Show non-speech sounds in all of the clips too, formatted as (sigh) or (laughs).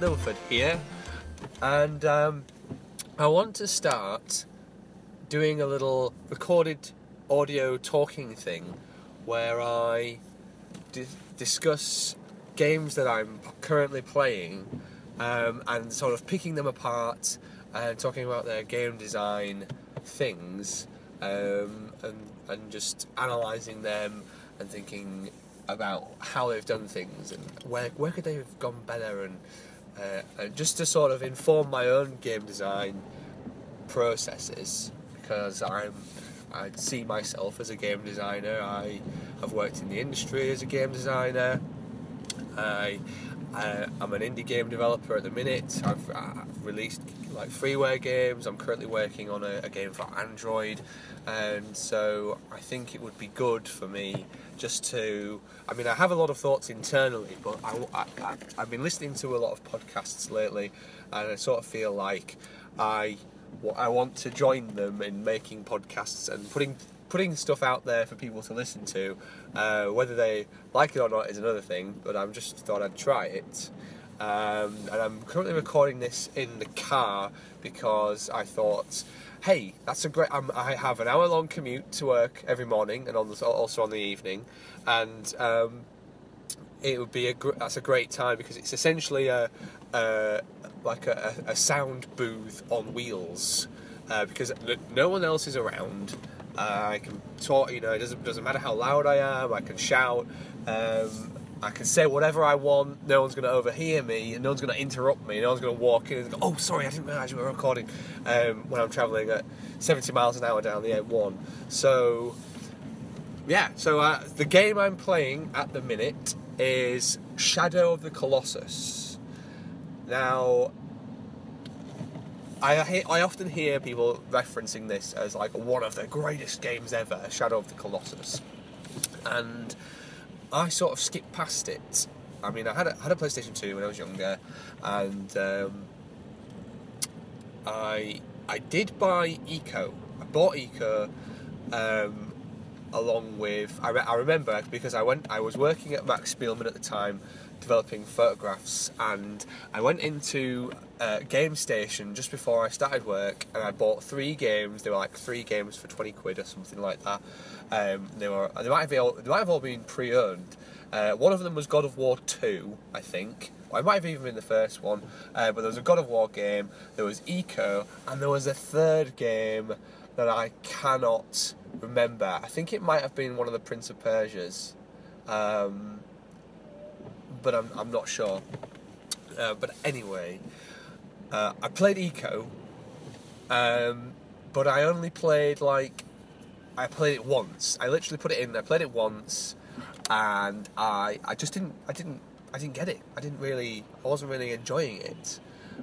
Milford here, and um, I want to start doing a little recorded audio talking thing where I di- discuss games that I'm currently playing um, and sort of picking them apart and talking about their game design things um, and, and just analysing them and thinking about how they've done things and where, where could they have gone better and, uh, and just to sort of inform my own game design processes because I'm I see myself as a game designer. I have worked in the industry as a game designer. I, I am an indie game developer at the minute. I've, I've released like freeware games. I'm currently working on a, a game for Android, and so I think it would be good for me just to. I mean, I have a lot of thoughts internally, but I, I, I've been listening to a lot of podcasts lately, and I sort of feel like I I want to join them in making podcasts and putting putting stuff out there for people to listen to. Uh, whether they like it or not is another thing, but I'm just thought I'd try it. Um, and I'm currently recording this in the car because I thought, hey, that's a great. I'm, i have an hour long commute to work every morning and on the, also on the evening, and um, it would be a gr- that's a great time because it's essentially a, a like a, a, sound booth on wheels uh, because no one else is around. Uh, I can talk, you know, it doesn't doesn't matter how loud I am. I can shout. Um, I can say whatever I want. No one's going to overhear me, and no one's going to interrupt me. No one's going to walk in and go, "Oh, sorry, I didn't realise you were recording." Um, when I'm travelling at 70 miles an hour down the M1. So, yeah. So uh, the game I'm playing at the minute is Shadow of the Colossus. Now, I, I often hear people referencing this as like one of the greatest games ever, Shadow of the Colossus, and I sort of skipped past it. I mean, I had a, had a PlayStation 2 when I was younger, and um, I I did buy Ico. I bought Ico. um, along with I, re- I remember because I went I was working at Max Spielmann at the time developing photographs and I went into a Gamestation just before I started work and I bought three games. They were like three games for 20 quid or something like that. Um, they were they might have all, they might have all been pre-owned uh, one of them was God of War 2 I think. I might have even been the first one. Uh, but there was a God of War game there was Ico and there was a third game that I cannot remember I think it might have been one of the Prince of Persia's um, but I'm, I'm not sure. Uh, but anyway, uh, I played Ico, um, but I only played like I played it once. I literally put it in. I played it once, and I I just didn't I didn't I didn't get it. I didn't really I wasn't really enjoying it,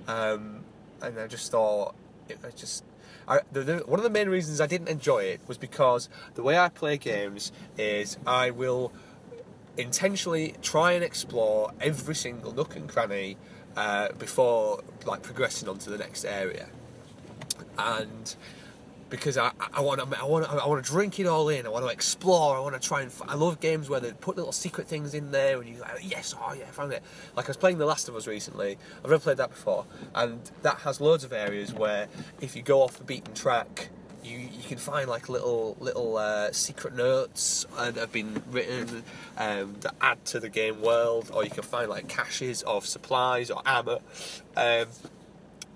um, and I just thought it I just. I, the, the, one of the main reasons I didn't enjoy it was because the way I play games is I will intentionally try and explore every single nook and cranny uh, before like progressing on to the next area. And because I, I want to I want to, I want to drink it all in. I want to explore. I want to try and. I love games where they put little secret things in there, and you like, yes, oh yeah, I found it. Like I was playing The Last of Us recently. I've never played that before, and that has loads of areas where if you go off the beaten track, you, you can find like little little uh, secret notes that have been written um, that add to the game world, or you can find like caches of supplies or armor. Um,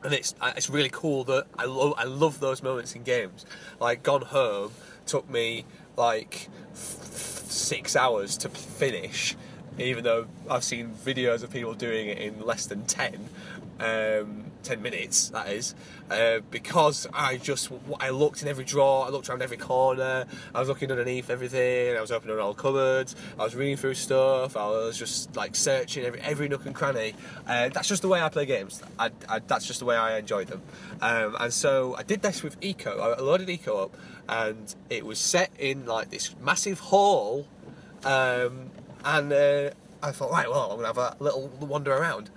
and it's uh, it's really cool that I love I love those moments in games. Like Gone Home took me like six hours to finish, even though I've seen videos of people doing it in less than ten. Um, 10 minutes, that is, uh, because I just, I looked in every drawer, I looked around every corner, I was looking underneath everything, I was opening all cupboards, I was reading through stuff, I was just like searching every, every nook and cranny. Uh, that's just the way I play games. I, I, that's just the way I enjoy them. Um, and so I did this with Ico I loaded Ico up, and it was set in like this massive hall, um, and uh, I thought, right, well, I'm gonna have a little wander around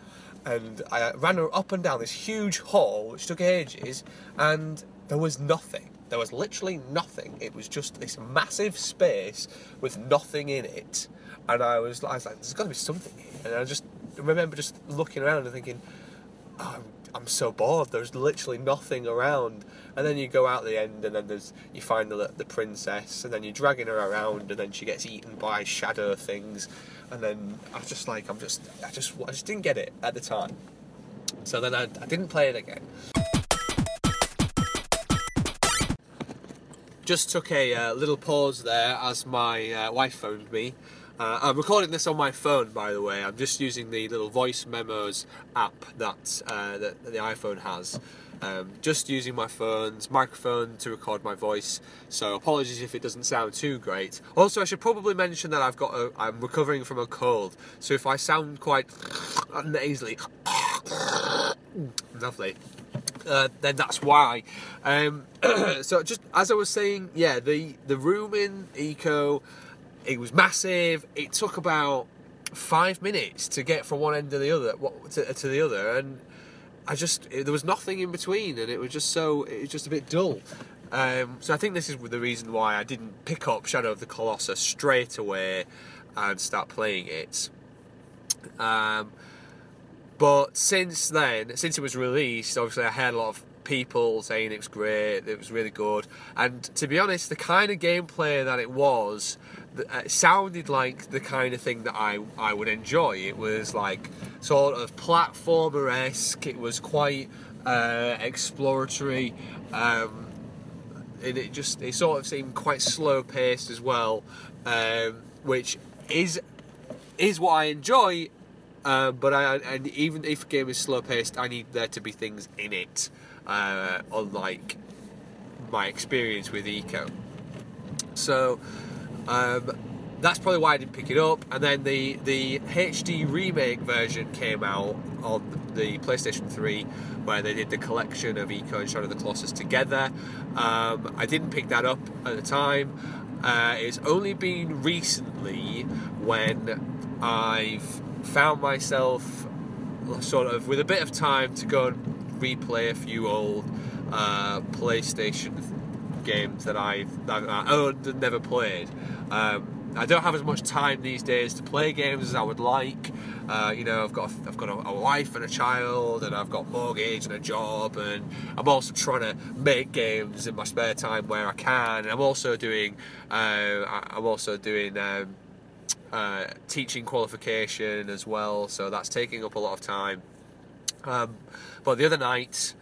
and I ran her up and down this huge hall, which took ages, and there was nothing. There was literally nothing. It was just this massive space with nothing in it, and I was, I was like, "There's got to be something here," and I just remember just looking around and thinking, oh, I'm so bored. There's literally nothing around. And then you go out the end, and then there's you find the the princess, and then you're dragging her around, and then she gets eaten by shadow things, and then I was just like I'm just I just I just didn't get it at the time. So then I, I didn't play it again. Just took a uh, little pause there as my uh, wife phoned me. Uh, I'm recording this on my phone, by the way. I'm just using the little voice memos app that, uh, that the iPhone has. Um, just using my phone's microphone to record my voice. So apologies if it doesn't sound too great. Also, I should probably mention that I've got a, I'm recovering from a cold. So if I sound quite nasally, (coughs) lovely uh, then that's why. Um, (coughs) so just as I was saying, yeah, the the room in Ico, it was massive. It took about five minutes to get from one end to the other to, to the other, and I just there was nothing in between, and it was just so it was just a bit dull. Um, so I think this is the reason why I didn't pick up Shadow of the Colossus straight away and start playing it. Um, but since then, since it was released, obviously I had a lot of people saying it was great, it was really good. And to be honest, the kind of gameplay that it was, it uh, sounded like the kind of thing that I, I would enjoy. It was like sort of platformer esque, it was quite uh, exploratory. Um, and it just it sort of seemed quite slow paced as well, um, which is is what I enjoy uh, but I, and even if a game is slow paced, I need there to be things in it, uh, unlike my experience with Ico. So um, that's probably why I didn't pick it up. And then the the HD remake version came out on the PlayStation 3, where they did the collection of Ico and Shadow of the Colossus together. Um, I didn't pick that up at the time. Uh, it's only been recently when I've found myself sort of with a bit of time to go and replay a few old uh, PlayStation games that I've that I owned and never played. Um, I don't have as much time these days to play games as I would like. Uh, you know, I've got I've got a, a, wife and a child, and I've got mortgage and a job, and I'm also trying to make games in my spare time where I can. And I'm also doing uh, I'm also doing um, uh, teaching qualification as well, so that's taking up a lot of time. Um, but the other night,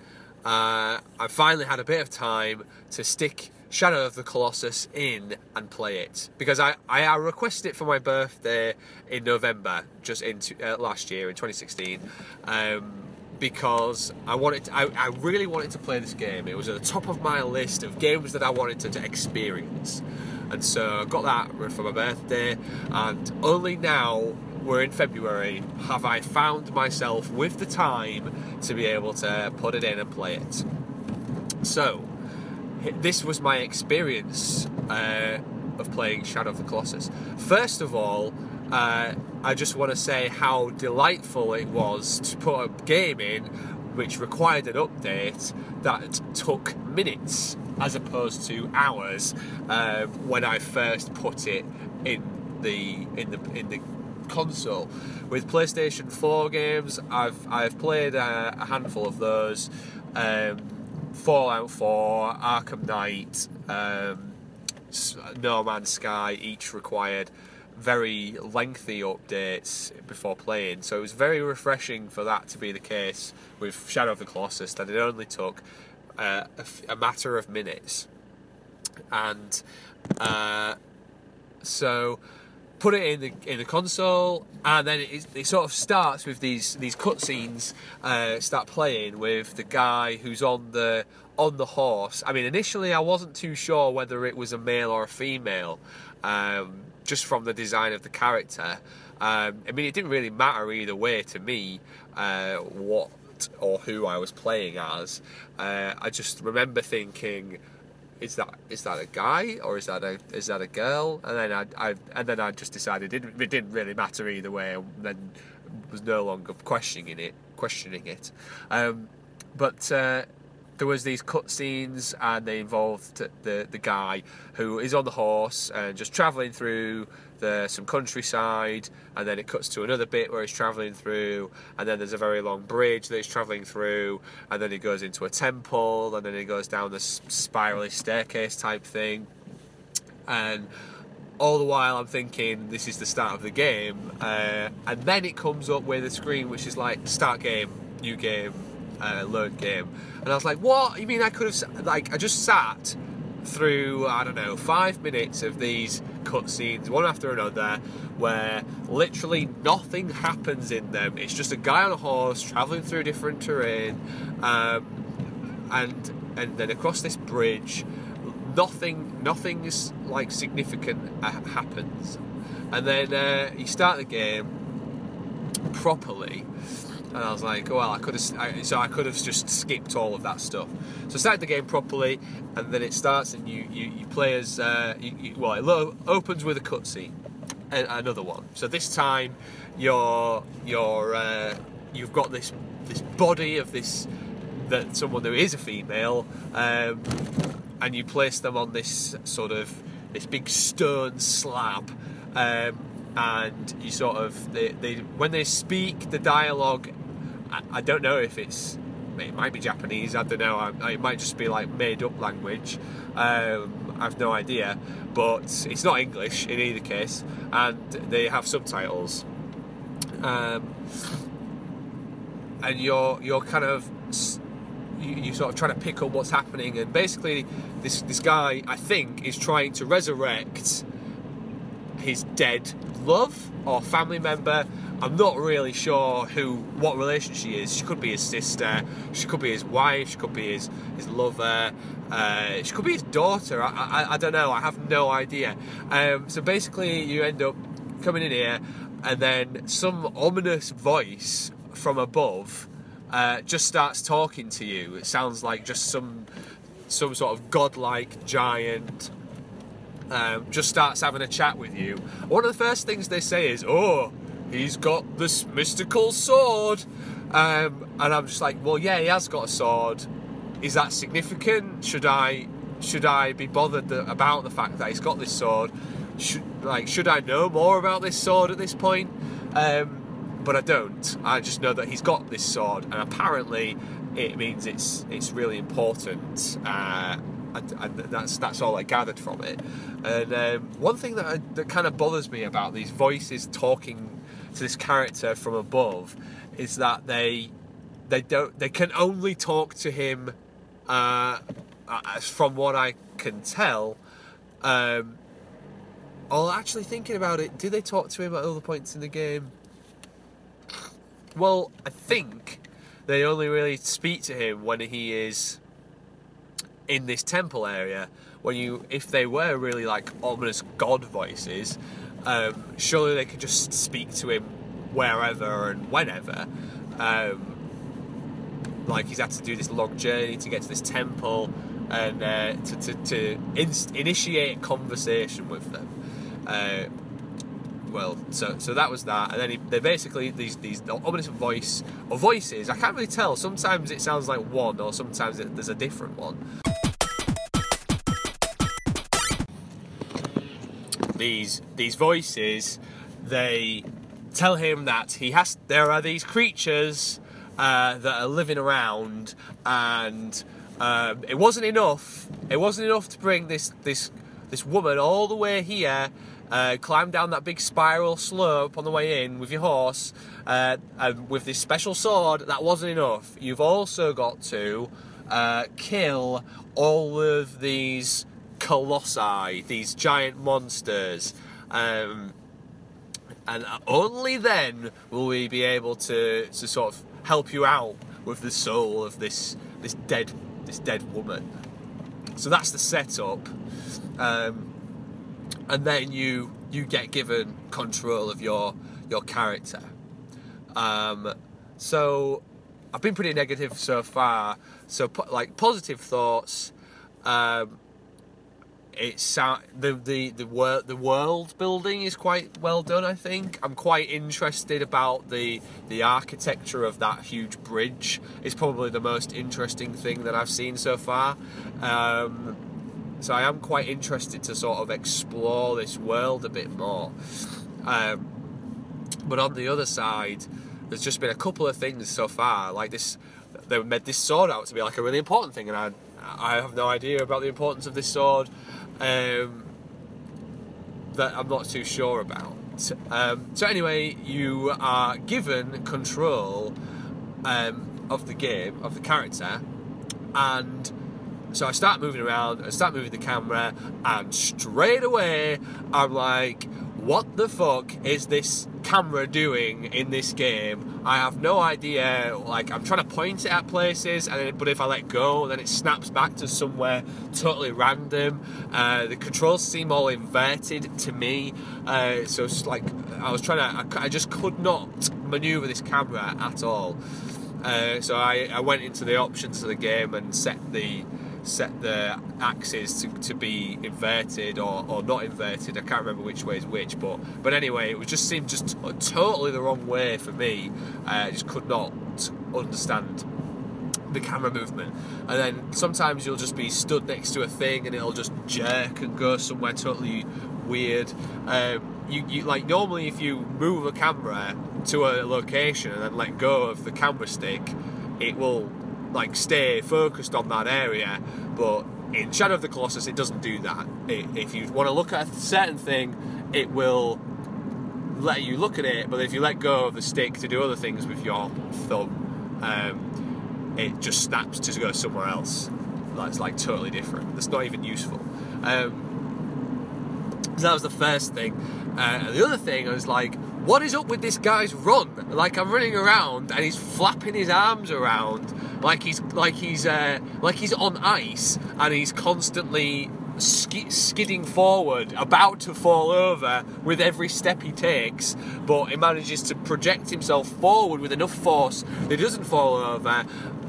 uh, I finally had a bit of time to stick Shadow of the Colossus in and play it because I, I requested it for my birthday in November, just in uh, last year in 2016. Um, because I wanted, to, I, I, really wanted to play this game. It was at the top of my list of games that I wanted to, to experience and so I got that for my birthday. And only now we're in February have I found myself with the time to be able to put it in and play it. So this was my experience uh, of playing Shadow of the Colossus. First of all, uh, I just want to say how delightful it was to put a game in which required an update that took minutes as opposed to hours um, when I first put it in the in the in the console. With PlayStation 4 games, I've I've played a, a handful of those. Um, Fallout 4, Arkham Knight, um, No Man's Sky, each required very lengthy updates before playing. So it was very refreshing for that to be the case with Shadow of the Colossus, that it only took uh, a, matter of minutes. And uh, so put it in the in the console, and then it, it sort of starts with these these cutscenes uh, start playing with the guy who's on the on the horse. I mean, initially I wasn't too sure whether it was a male or a female, um, just from the design of the character. Um, I mean, it didn't really matter either way to me uh, what or who I was playing as. Uh, I just remember thinking, is that is that a guy or is that a is that a girl? And then I, I and then I just decided it, it didn't really matter either way. And then was no longer questioning it, questioning it. Um, but uh, there was these cutscenes, and they involved the the guy who is on the horse and just travelling through the some countryside, and then it cuts to another bit where he's travelling through, and then there's a very long bridge that he's travelling through, and then he goes into a temple, and then he goes down this spirally staircase type thing, and all the while I'm thinking this is the start of the game, uh, and then it comes up with a screen which is like start game, new game, uh, load game, and I was like, what? You mean I could have like I just sat through I don't know five minutes of these cutscenes one after another where literally nothing happens in them. It's just a guy on a horse traveling through different terrain, um, and and then across this bridge nothing nothing's like significant uh, happens and then uh, you start the game properly and I was like, well, I could have, so I could have just skipped all of that stuff. So I started the game properly, and then it starts, and you you, you play as, uh, you, you, well, it lo- opens with a cutscene, and another one. So this time, you're you're uh, you've got this this body of this that someone who is a female, um, and you place them on this sort of this big stone slab. Um, and you sort of they, they when they speak the dialogue I, I, don't know if it's it might be Japanese I don't know. I, it might just be like made up language. Um, I've no idea. But it's not English in either case and they have subtitles. Um, and you're you're kind of you, you sort of trying to pick up what's happening, and basically, this this guy I think is trying to resurrect his dead love or family member. I'm not really sure who, what relation she is. She could be his sister. She could be his wife. She could be his his lover. Uh, she could be his daughter. I, I, I don't know. I have no idea. Um, so basically, you end up coming in here, and then some ominous voice from above uh, just starts talking to you. It sounds like just some some sort of godlike giant. Um, just starts having a chat with you. One of the first things they say is, "Oh, he's got this mystical sword," um, and I'm just like, "Well, yeah, he has got a sword. Is that significant? Should I should I be bothered about the fact that he's got this sword? Should like should I know more about this sword at this point?" Um, but I don't. I just know that he's got this sword, and apparently it means it's it's really important. Uh, and, that's that's all I gathered from it. And um, one thing that I, that kind of bothers me about these voices talking to this character from above is that they they don't they can only talk to him uh, from what I can tell. Um, well, actually thinking about it, do they talk to him at other points in the game? Well, I think they only really speak to him when he is in this temple area. When you, if they were really like ominous god voices, um, surely they could just speak to him wherever and whenever. Um, like he's had to do this long journey to get to this temple and uh, to, to, to inst- initiate conversation with them. Uh, well, so so that was that, and then he, they basically these these ominous voice or voices. I can't really tell. Sometimes it sounds like one, or sometimes it, there's a different one. These these voices, they tell him that he has. There are these creatures uh, that are living around, and um, it wasn't enough. It wasn't enough to bring this this this woman all the way here uh, climb down that big spiral slope on the way in with your horse uh, with this special sword, that wasn't enough. You've also got to uh, kill all of these colossi, these giant monsters. Um, and only then will we be able to, to sort of help you out with the soul of this this dead this dead woman. So that's the setup. Um, and then you you get given control of your your character. Um, so I've been pretty negative so far. So like positive thoughts. Um, it's uh, the the the, wor- the world building is quite well done. I think I'm quite interested about the the architecture of that huge bridge. It's probably the most interesting thing that I've seen so far. Um, so I am quite interested to sort of explore this world a bit more. Um, but on the other side, there's just been a couple of things so far, like this. They made this sword out to be like a really important thing, and I I have no idea about the importance of this sword. Um, that I'm not too sure about. Um, so anyway, you are given control um, of the game of the character, and so I start moving around, I start moving the camera, and straight away I'm like, what the fuck is this camera doing in this game? I have no idea. Like, I'm trying to point it at places, and but if I let go, then it snaps back to somewhere totally random. Uh, the controls seem all inverted to me, uh, so it's like I was trying to, I, I just could not maneuver this camera at all. Uh, so I, I went into the options of the game and set the set the axes to, to be inverted or, or not inverted. I can't remember which way is which, but but anyway, it was just seemed just totally the wrong way for me. Uh, I just could not understand the camera movement. And then sometimes you'll just be stood next to a thing and it'll just jerk and go somewhere totally weird. Um, you, you like normally if you move a camera to a location and then let go of the camera stick, it will like stay focused on that area. But in Shadow of the Colossus, it doesn't do that. It, if you want to look at a certain thing, it will let you look at it. But if you let go of the stick to do other things with your thumb, um, it just snaps to go somewhere else. That's like totally different. That's not even useful. Um, so that was the first thing. Uh, the other thing, was like, what is up with this guy's run? Like I'm running around and he's flapping his arms around like he's like he's uh, like he's on ice and he's constantly sk- skidding forward, about to fall over with every step he takes. But he manages to project himself forward with enough force that he doesn't fall over.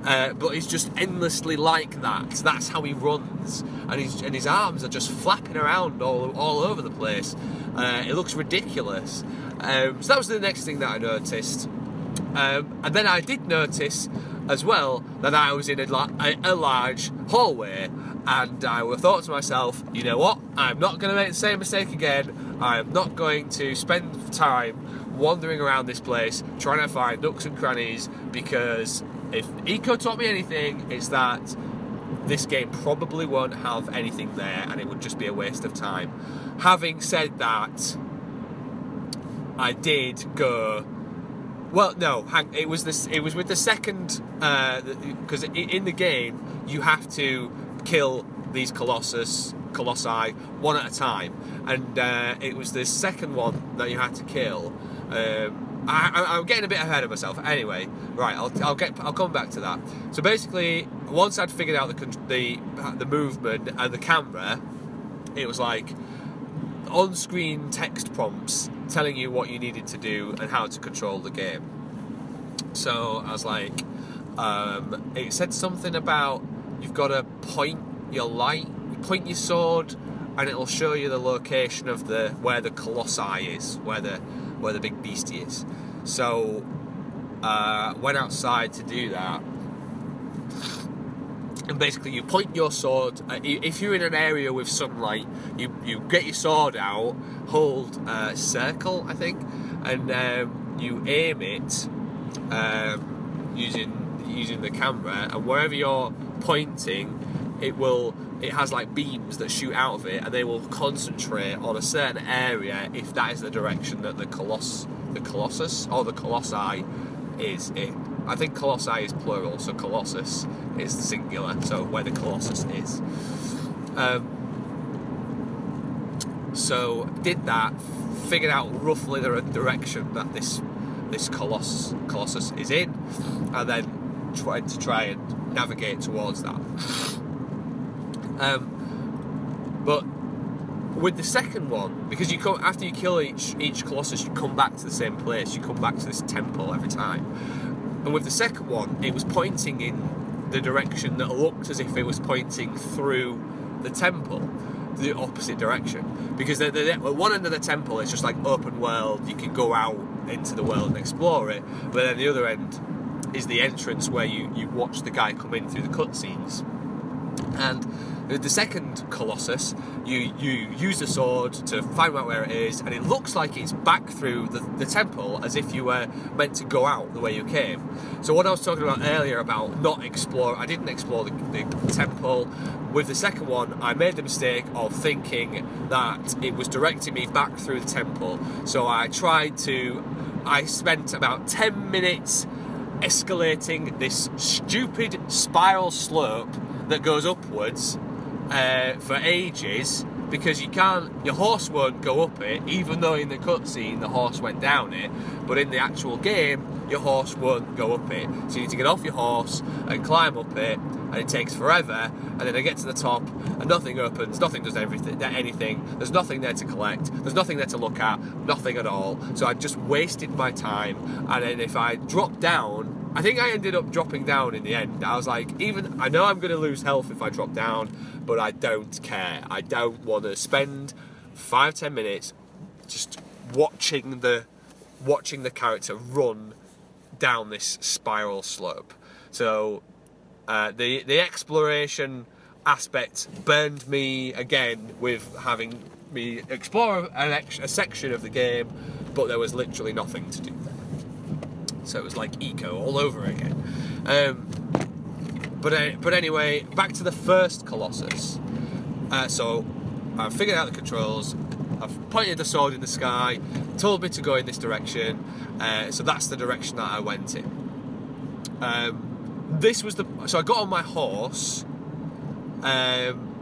Uh, but he's just endlessly like that. That's how he runs, and his and his arms are just flapping around all all over the place. Uh, it looks ridiculous. Um, so that was the next thing that I noticed. Um, and then I did notice as well that I was in a, a, large hallway and I thought to myself, you know what, I'm not going to make the same mistake again. I'm not going to spend time wandering around this place trying to find nooks and crannies because if Ico taught me anything, it's that this game probably won't have anything there and it would just be a waste of time. Having said that, I did go well, no, hang, it was this. It was with the second because uh, in the game you have to kill these colossus colossi one at a time, and uh, it was the second one that you had to kill. Um, I, am getting a bit ahead of myself. Anyway, right, I'll, I'll get I'll come back to that. So basically, once I'd figured out the the the movement and the camera, it was like on-screen text prompts telling you what you needed to do and how to control the game. So I was like, um, it said something about you've got to point your light, point your sword, and it'll show you the location of the where the colossi is, where the where the big beastie is. So uh, went outside to do that, and basically you point your sword. Uh, if you're in an area with sunlight, you you get your sword out, hold uh, circle, I think, and um, you aim it um, using using the camera, and wherever you're pointing, it will it has like beams that shoot out of it, and they will concentrate on a certain area if that is the direction that the coloss the colossus or the colossi is in. I think colossi is plural, so colossus is singular, so where the colossus is. Um, so did that, figured out roughly the direction that this this colossus colossus is in, and then tried to try and navigate towards that. Um, but with the second one, because you come after you kill each each colossus, you come back to the same place. You come back to this temple every time. And with the second one, it was pointing in the direction that looked as if it was pointing through the temple. the opposite direction because at one end of the temple it's just like open world. You can go out into the world and explore it, but then the other end is the entrance where you you watch the guy come in through the cutscenes and the second Colossus, you, you use the sword to find out where it is, and it looks like it's back through the, the temple as if you were meant to go out the way you came. So, what I was talking about earlier about not explore, I didn't explore the, the temple. With the second one, I made the mistake of thinking that it was directing me back through the temple. So, I tried to, I spent about 10 minutes escalating this stupid spiral slope that goes upwards uh, for ages because you can't, your horse won't go up it, even though in the cutscene the horse went down it, but in the actual game, your horse won't go up it. So you need to get off your horse and climb up it, and it takes forever. And then I get to the top, and nothing opens, nothing does everything, anything. There's nothing there to collect, there's nothing there to look at, nothing at all. So I just wasted my time. And then if I drop down, I think I ended up dropping down in the end. I was like, even I know I'm going to lose health if I drop down, but I don't care. I don't want to spend five ten minutes just watching the watching the character run down this spiral slope. So uh, the the exploration aspect burned me again with having me explore ex- a section of the game, but there was literally nothing to do there. So it was like Ico all over again. Um, but uh, but anyway, back to the first Colossus. Uh, so I figured out the controls. I've pointed the sword in the sky, told me to go in this direction. Uh, so that's the direction that I went in. Um, this was the so I got on my horse. Um,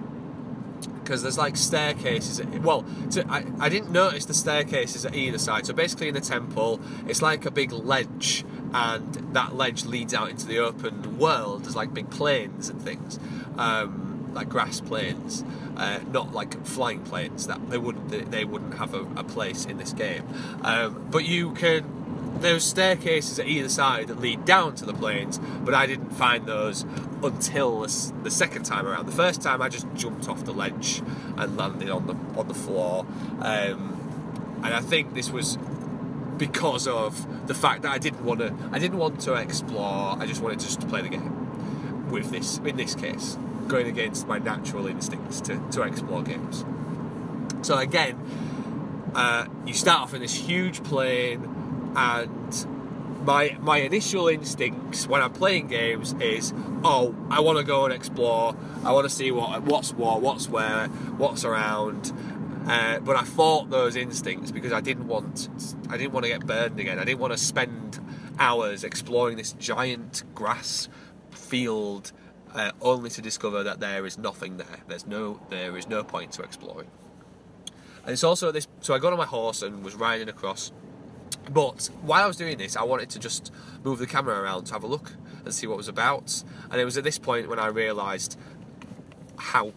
because there's like staircases. Well, to, I, I didn't notice the staircases at either side. So basically, in the temple, it's like a big ledge, and that ledge leads out into the open world. There's like big plains and things, um, like grass plains, uh, not like flying planes. That they wouldn't they wouldn't have a, a place in this game. Um, but you can there's staircases at either side that lead down to the plains, but I didn't find those until the second time around. The first time I just jumped off the ledge and landed on the on the floor, um, and I think this was because of the fact that I didn't want to. I didn't want to explore. I just wanted just to play the game. With this, in this case, going against my natural instincts to, to explore games. So again, uh, you start off in this huge plain and my my initial instincts when I'm playing games is, oh, I want to go and explore. I want to see what what's what, what's where, what's around. Uh, but I fought those instincts because I didn't want I didn't want to get burned again. I didn't want to spend hours exploring this giant grass field uh, only to discover that there is nothing there. There's no there is no point to exploring. And it's also this. So I got on my horse and was riding across but while I was doing this, I wanted to just move the camera around to have a look and see what was about. And it was at this point when I realised how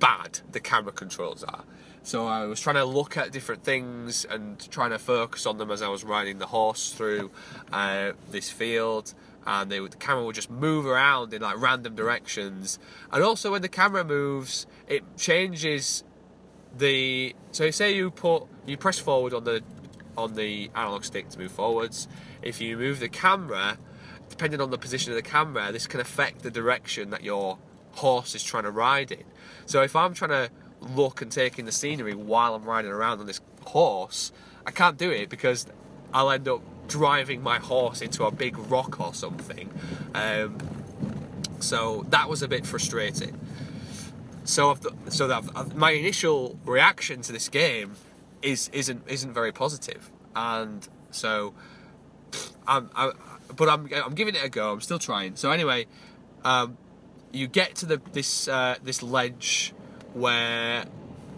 bad the camera controls are. So I was trying to look at different things and trying to focus on them as I was riding the horse through uh, this field. And they, the camera would just move around in like random directions. And also, when the camera moves, it changes the. So say you put you press forward on the on the analog stick to move forwards. If you move the camera, depending on the position of the camera, this can affect the direction that your horse is trying to ride in. So if I'm trying to look and take in the scenery while I'm riding around on this horse, I can't do it because I'll end up driving my horse into a big rock or something. Um, so that was a bit frustrating. So, I've, so that my initial reaction to this game is isn't isn't very positive, and so I'm, I, but I'm I'm giving it a go. I'm still trying. So anyway, um, you get to the this uh, this ledge where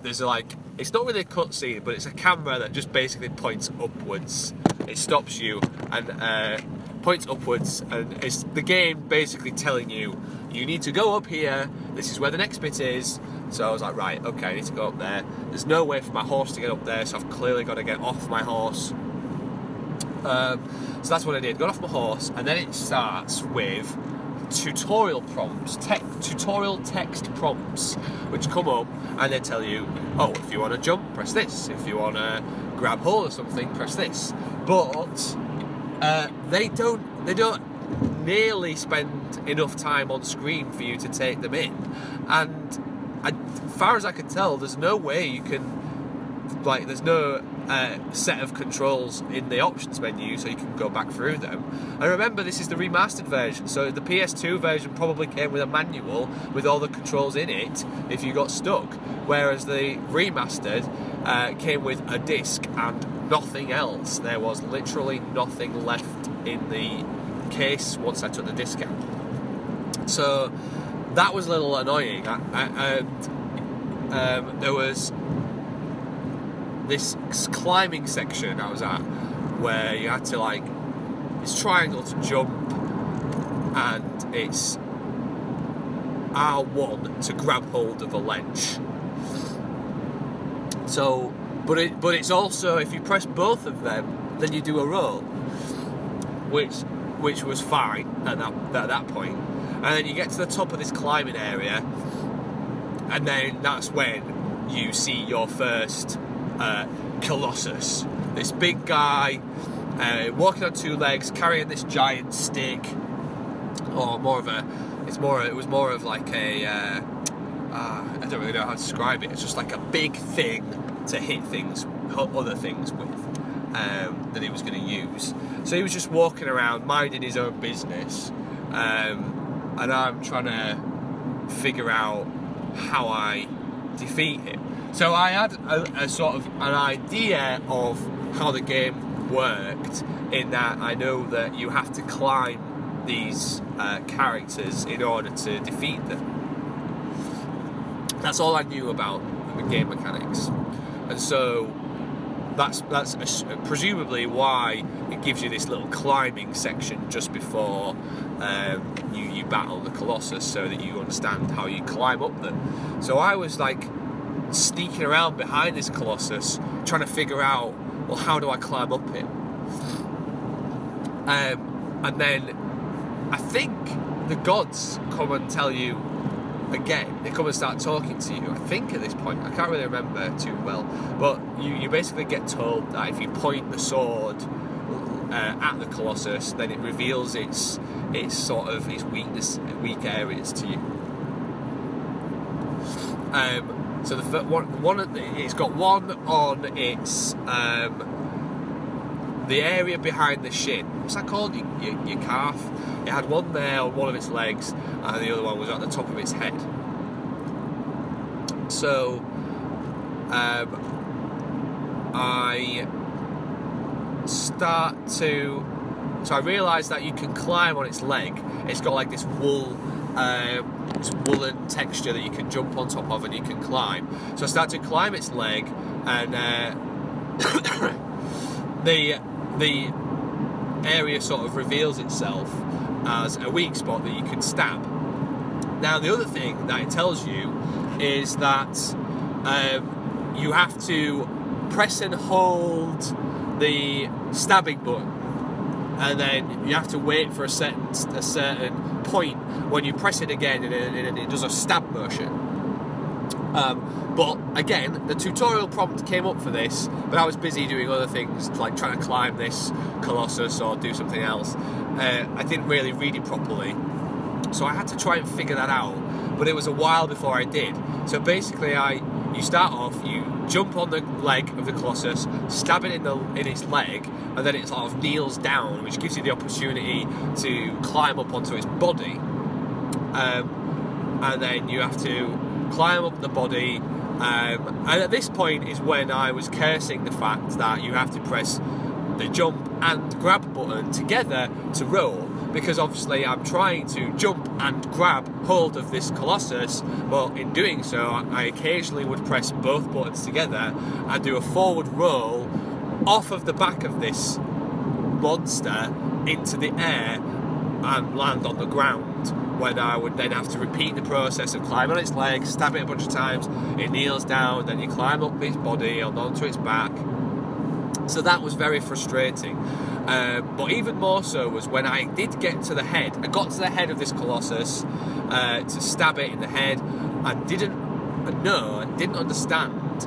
there's like it's not really a cutscene, but it's a camera that just basically points upwards. It stops you and uh, points upwards, and it's the game basically telling you you need to go up here. This is where the next bit is. So I was like, right, okay, I need to go up there. There's no way for my horse to get up there, so I've clearly got to get off my horse. Um, so that's what I did. Got off my horse, and then it starts with tutorial prompts, tech, tutorial text prompts, which come up and they tell you, oh, if you want to jump, press this. If you want to grab hold of something, press this. But uh, they don't. They don't nearly spend enough time on screen for you to take them in. And as far as I can tell, there's no way you can like there's no uh, set of controls in the options menu so you can go back through them. And remember, this is the remastered version, so the PS2 version probably came with a manual with all the controls in it if you got stuck, whereas the remastered uh, came with a disc and nothing else. There was literally nothing left in the case once I took the discount. So that was a little annoying. I, I, and um, there was this climbing section I was at where you had to like this triangle to jump and it's R1 to grab hold of a ledge. So, but it but it's also if you press both of them, then you do a roll, which which was fine at that at that point. And then you get to the top of this climbing area, and then that's when you see your first uh, Colossus. This big guy uh, walking on two legs, carrying this giant stick, or more of a. It's more. It was more of like a. Uh, uh, I don't really know how to describe it. It's just like a big thing to hit things, other things with, um, that he was going to use. So he was just walking around, minding his own business, um, and I'm trying to figure out how I defeat him. So I had a, a, sort of an idea of how the game worked, in that I know that you have to climb these uh, characters in order to defeat them. That's all I knew about the game mechanics, and so that's that's presumably why it gives you this little climbing section just before um, you you battle the Colossus, so that you understand how you climb up them. So I was like sneaking around behind this Colossus, trying to figure out, well, how do I climb up it? Um, and then I think the gods come and tell you again. They come and start talking to you. I think at this point, I can't really remember too well, but you, you basically get told that if you point the sword uh, at the Colossus, then it reveals its its sort of its weakness, weak areas to you. Um, so the one, one it's got one on its um, the area behind the shin. What's that called? Your, your, your, calf. It had one there on one of its legs, and the other one was at the top of its head. So um, I start to. So I realise that you can climb on its leg. It's got like this wool. Um, this woolen texture that you can jump on top of and you can climb. So I start to climb its leg, and uh, (coughs) the the area sort of reveals itself as a weak spot that you can stab. Now, the other thing that it tells you is that um, you have to press and hold the stabbing button, and then you have to wait for a certain a certain point when you press it again and it, and it does a stab motion. Um, but again, the tutorial prompt came up for this, but I was busy doing other things like trying to climb this Colossus or do something else. Uh, I didn't really read it properly, so I had to try and figure that out. But it was a while before I did. So basically, I you start off, you jump on the leg of the Colossus, stab it in the in its leg, and then it sort of kneels down, which gives you the opportunity to climb up onto its body. Um, and then you have to climb up the body. Um, and at this point is when I was cursing the fact that you have to press the jump and grab button together to roll because obviously I'm trying to jump and grab hold of this Colossus, but in doing so, I occasionally would press both buttons together and do a forward roll off of the back of this monster into the air and land on the ground. When I would then have to repeat the process of climbing on its legs, stab it a bunch of times, it kneels down, then you climb up its body and onto its back. So that was very frustrating. Um, but even more so was when I did get to the head. I got to the head of this colossus uh, to stab it in the head, and didn't know and didn't understand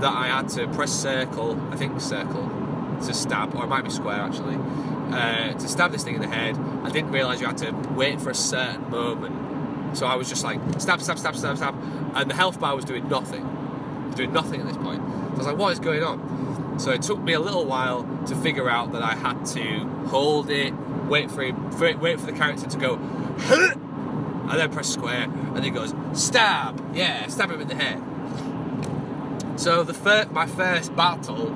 that I had to press circle. I think circle to stab, or it might be square actually. Uh, to stab this thing in the head, I didn't realise you had to wait for a certain moment. So I was just like stab, stab, stab, stab, stab, and the health bar was doing nothing, doing nothing at this point. So I was like, what is going on? So it took me a little while to figure out that I had to hold it, wait for him, for it, wait for the character to go, (laughs) and then press square, and then he goes stab, yeah, stab him in the head. So the my first battle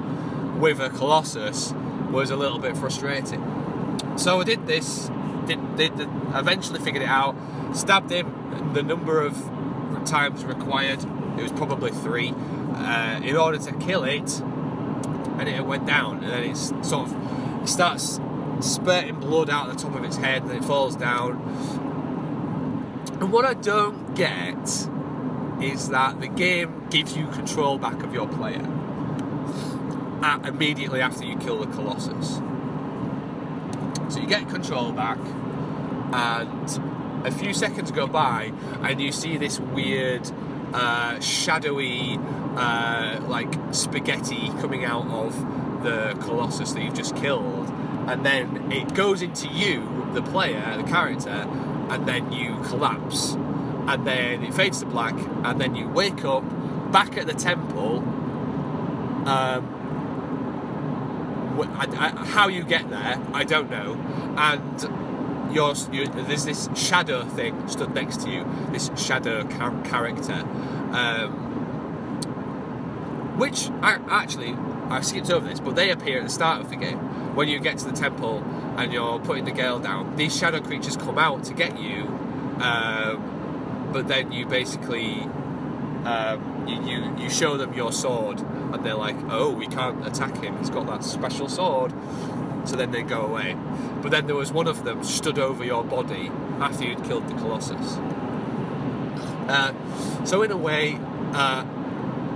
with a colossus was a little bit frustrating. So I did this, did, did, did eventually figured it out, stabbed him the number of times required. It was probably three uh, in order to kill it, and it went down, and then it sort of starts spurting blood out the top of its head, and it falls down. And what I don't get is that the game gives you control back of your player at, immediately after you kill the Colossus. So you get control back, and a few seconds go by, and you see this weird, uh, shadowy, uh, like spaghetti coming out of the Colossus that you've just killed, and then it goes into you, the player, the character, and then you collapse, and then it fades to black, and then you wake up back at the temple. Um, I, I, how you get there, I don't know. And you're, you, there's this shadow thing stood next to you, this shadow char- character, um, which I, actually I skipped over this, but they appear at the start of the game when you get to the temple and you're putting the girl down. These shadow creatures come out to get you, um, but then you basically um, you, you you show them your sword and they're like, oh, we can't attack him. He's got that special sword. So then they go away. But then there was one of them stood over your body after you'd killed the Colossus. Uh, so in a way, uh,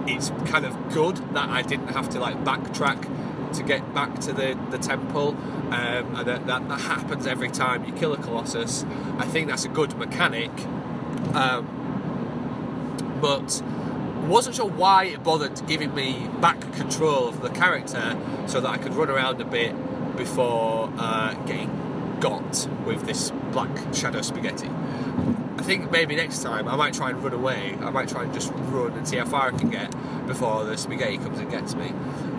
it's kind of good that I didn't have to like backtrack to get back to the, the temple, um, and that, that, that, happens every time you kill a Colossus. I think that's a good mechanic, um, but wasn't sure why it bothered giving me back control of the character so that I could run around a bit before uh, getting got with this black shadow spaghetti. I think maybe next time I might try and run away. I might try and just run and see how far I can get before the spaghetti comes and gets me.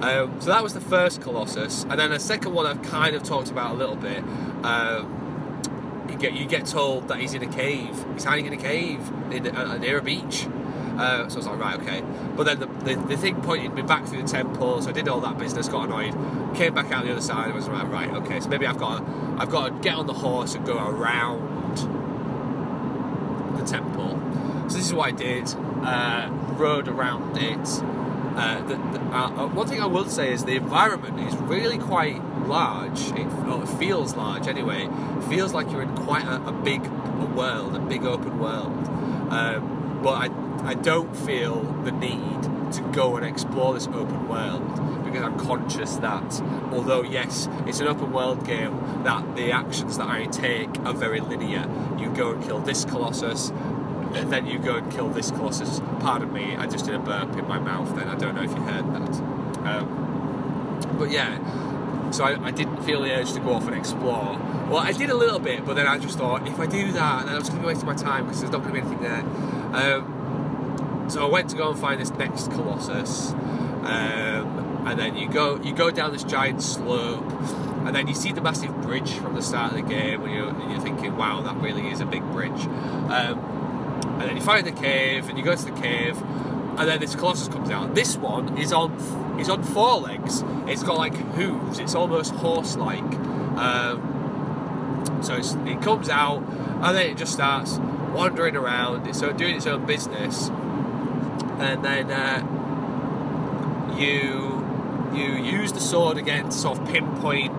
Um, so that was the first Colossus, and then the second one I've kind of talked about a little bit. Um, you get you get told that he's in a cave. He's hiding in a cave in, uh, near a beach. Uh, so I was like, right, okay. But then the, the, the, thing pointed me back through the temple, so I did all that business, got annoyed, came back out the other side, and was like, right, okay. So maybe I've got to, I've got to get on the horse and go around the temple. So this is what I did. Uh, rode around it. Uh, the, the, uh, uh one thing I will say is the environment is really quite large. It, it feels large anyway. It feels like you're in quite a, a big world, a big open world. Um, but I I don't feel the need to go and explore this open world because I'm conscious that although yes, it's an open world game, that the actions that I take are very linear. You go and kill this colossus, then you go and kill this colossus. Pardon me, I just did a burp in my mouth. Then I don't know if you heard that. Um, but yeah, so I, I, didn't feel the urge to go off and explore. Well, I did a little bit, but then I just thought if I do that, then I'm just going to be wasting my time because there's not going to be anything there. Um, so I went to go and find this next Colossus, um, and then you go you go down this giant slope, and then you see the massive bridge from the start of the game, and you're, and you're thinking, wow, that really is a big bridge. Um, and then you find the cave, and you go to the cave, and then this Colossus comes out. This one is on is on four legs. It's got like hooves. It's almost horse-like. Um, so it comes out, and then it just starts wandering around. It's doing its own business and then uh, you you use the sword again to sort of pinpoint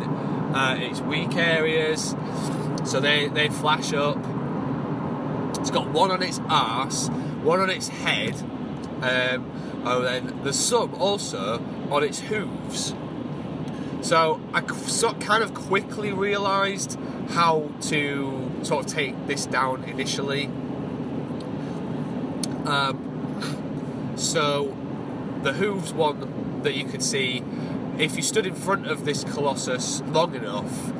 uh, its weak areas. So they, they flash up. It's got one on its arse, one on its head, um, and then there's some also on its hooves. So I kind of quickly realised how to sort of take this down initially. Um, so the hooves one that you could see, if you stood in front of this colossus long enough,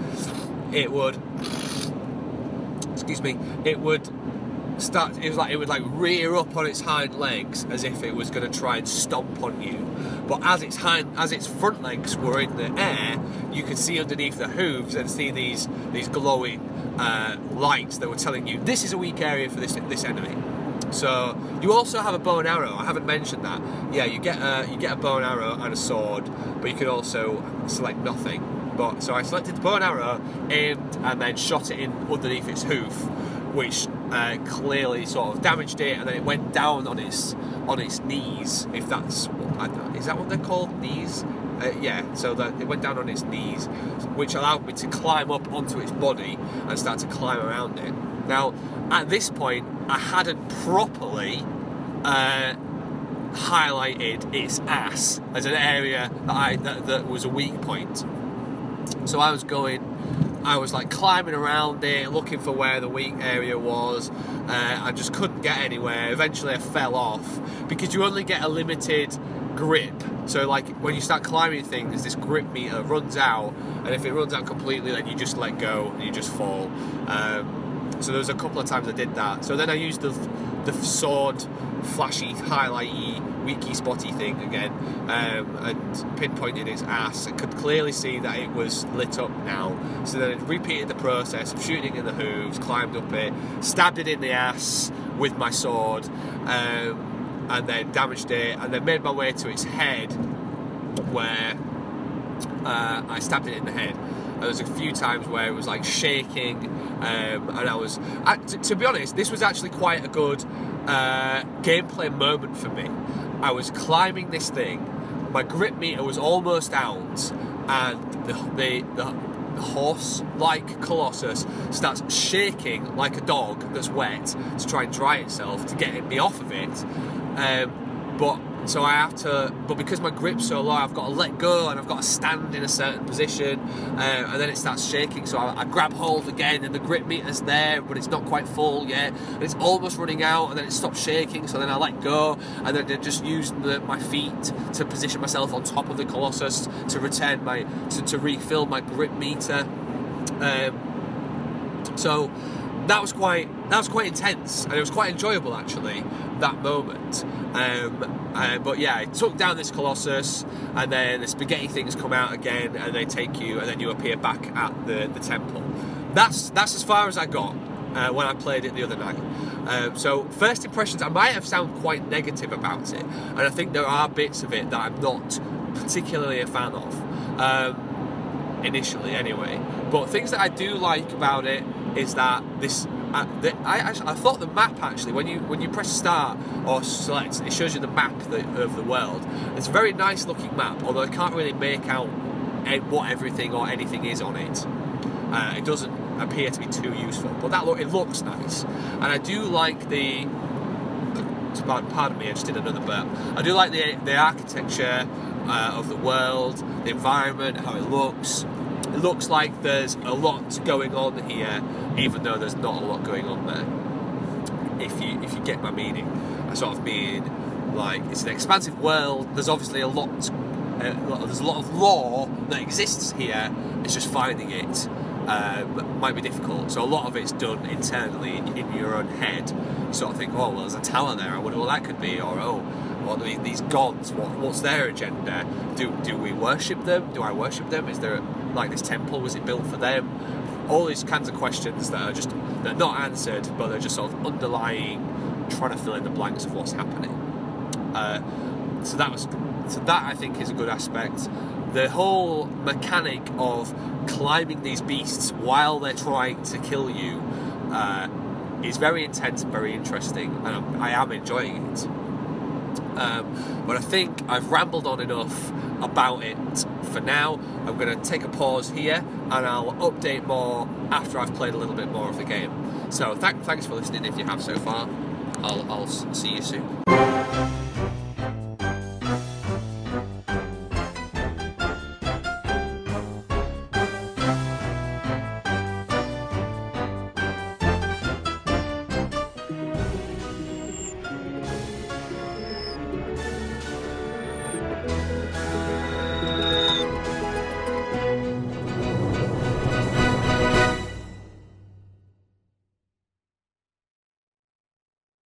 it would. Excuse me. It would start. It was like it would like rear up on its hind legs as if it was going to try and stomp on you. But as its hind, as its front legs were in the air, you could see underneath the hooves and see these these glowing uh, lights that were telling you this is a weak area for this this enemy. So you also have a bow and arrow. I haven't mentioned that. Yeah, you get a you get a bow and arrow and a sword, but you can also select nothing. But so I selected the bow and arrow, aimed, and then shot it in underneath its hoof, which uh, clearly sort of damaged it, and then it went down on its on its knees. If that's is that what they're called, knees? Uh, yeah, so that it went down on its knees, which allowed me to climb up onto its body and start to climb around it. Now, at this point, I hadn't properly uh, highlighted its ass as an area that I that, that was a weak point. So I was going, I was like climbing around it, looking for where the weak area was. Uh, I just couldn't get anywhere. Eventually, I fell off because you only get a limited grip. So, like when you start climbing things, this grip meter runs out, and if it runs out completely, then you just let go and you just fall. Um, so there was a couple of times I did that. So then I used the the sword, flashy, highlighty, weaky, spotty thing again, um, and pinpointed its ass. I could clearly see that it was lit up now. So then I repeated the process of shooting in the hooves, climbed up it, stabbed it in the ass with my sword, um, and then damaged it, and then made my way to its head, where uh, I stabbed it in the head. There was a few times where it was like shaking, um, and I was, I, to, to, be honest, this was actually quite a good uh, gameplay moment for me. I was climbing this thing, my grip meter was almost out, and the the, the, the horse-like colossus starts shaking like a dog that's wet to try and dry itself to get me off of it. Um, but so I have to, but because my grip's so low, I've got to let go and I've got to stand in a certain position, uh, and then it starts shaking. So I, I, grab hold again, and the grip meter's there, but it's not quite full yet, and it's almost running out, and then it stops shaking. So then I let go, and then just use the, my feet to position myself on top of the Colossus to return my to, to refill my grip meter. Um, so that was quite that was quite intense, and it was quite enjoyable actually that moment. Um, uh, but yeah, I took down this Colossus, and then the spaghetti things come out again, and they take you, and then you appear back at the, the temple. That's that's as far as I got uh, when I played it the other night. Um, so first impressions, I might have sounded quite negative about it, and I think there are bits of it that I'm not particularly a fan of. Um, initially, anyway. But things that I do like about it is that this uh, the, I, I thought the map actually when you when you press start or select it shows you the map the, of the world. It's a very nice looking map although I can't really make out what everything or anything is on it. Uh, it doesn't appear to be too useful but that look it looks nice. And I do like the pardon me I just did another burp. I do like the, the architecture uh, of the world the environment how it looks it looks like there's a lot going on here, even though there's not a lot going on there. If you if you get my meaning, I sort of mean like it's an expansive world. There's obviously a lot. Uh, there's a lot of lore that exists here. It's just finding it um, might be difficult. So a lot of it's done internally in your own head. You sort of think, oh, well, there's a tower there. I wonder what that could be, or oh, what these gods? What, what's their agenda? Do do we worship them? Do I worship them? Is there like this temple? Was it built for them? All these kinds of questions that are just they're not answered, but they're just sort of underlying, trying to fill in the blanks of what's happening. Uh, so that was so that I think is a good aspect. The whole mechanic of climbing these beasts while they're trying to kill you uh, is very intense and very interesting, and I'm, I am enjoying it. Um, but I think I've rambled on enough about it for now. I'm going to take a pause here and I'll update more after I've played a little bit more of the game. So th- thanks for listening if you have so far. I'll, I'll see you soon.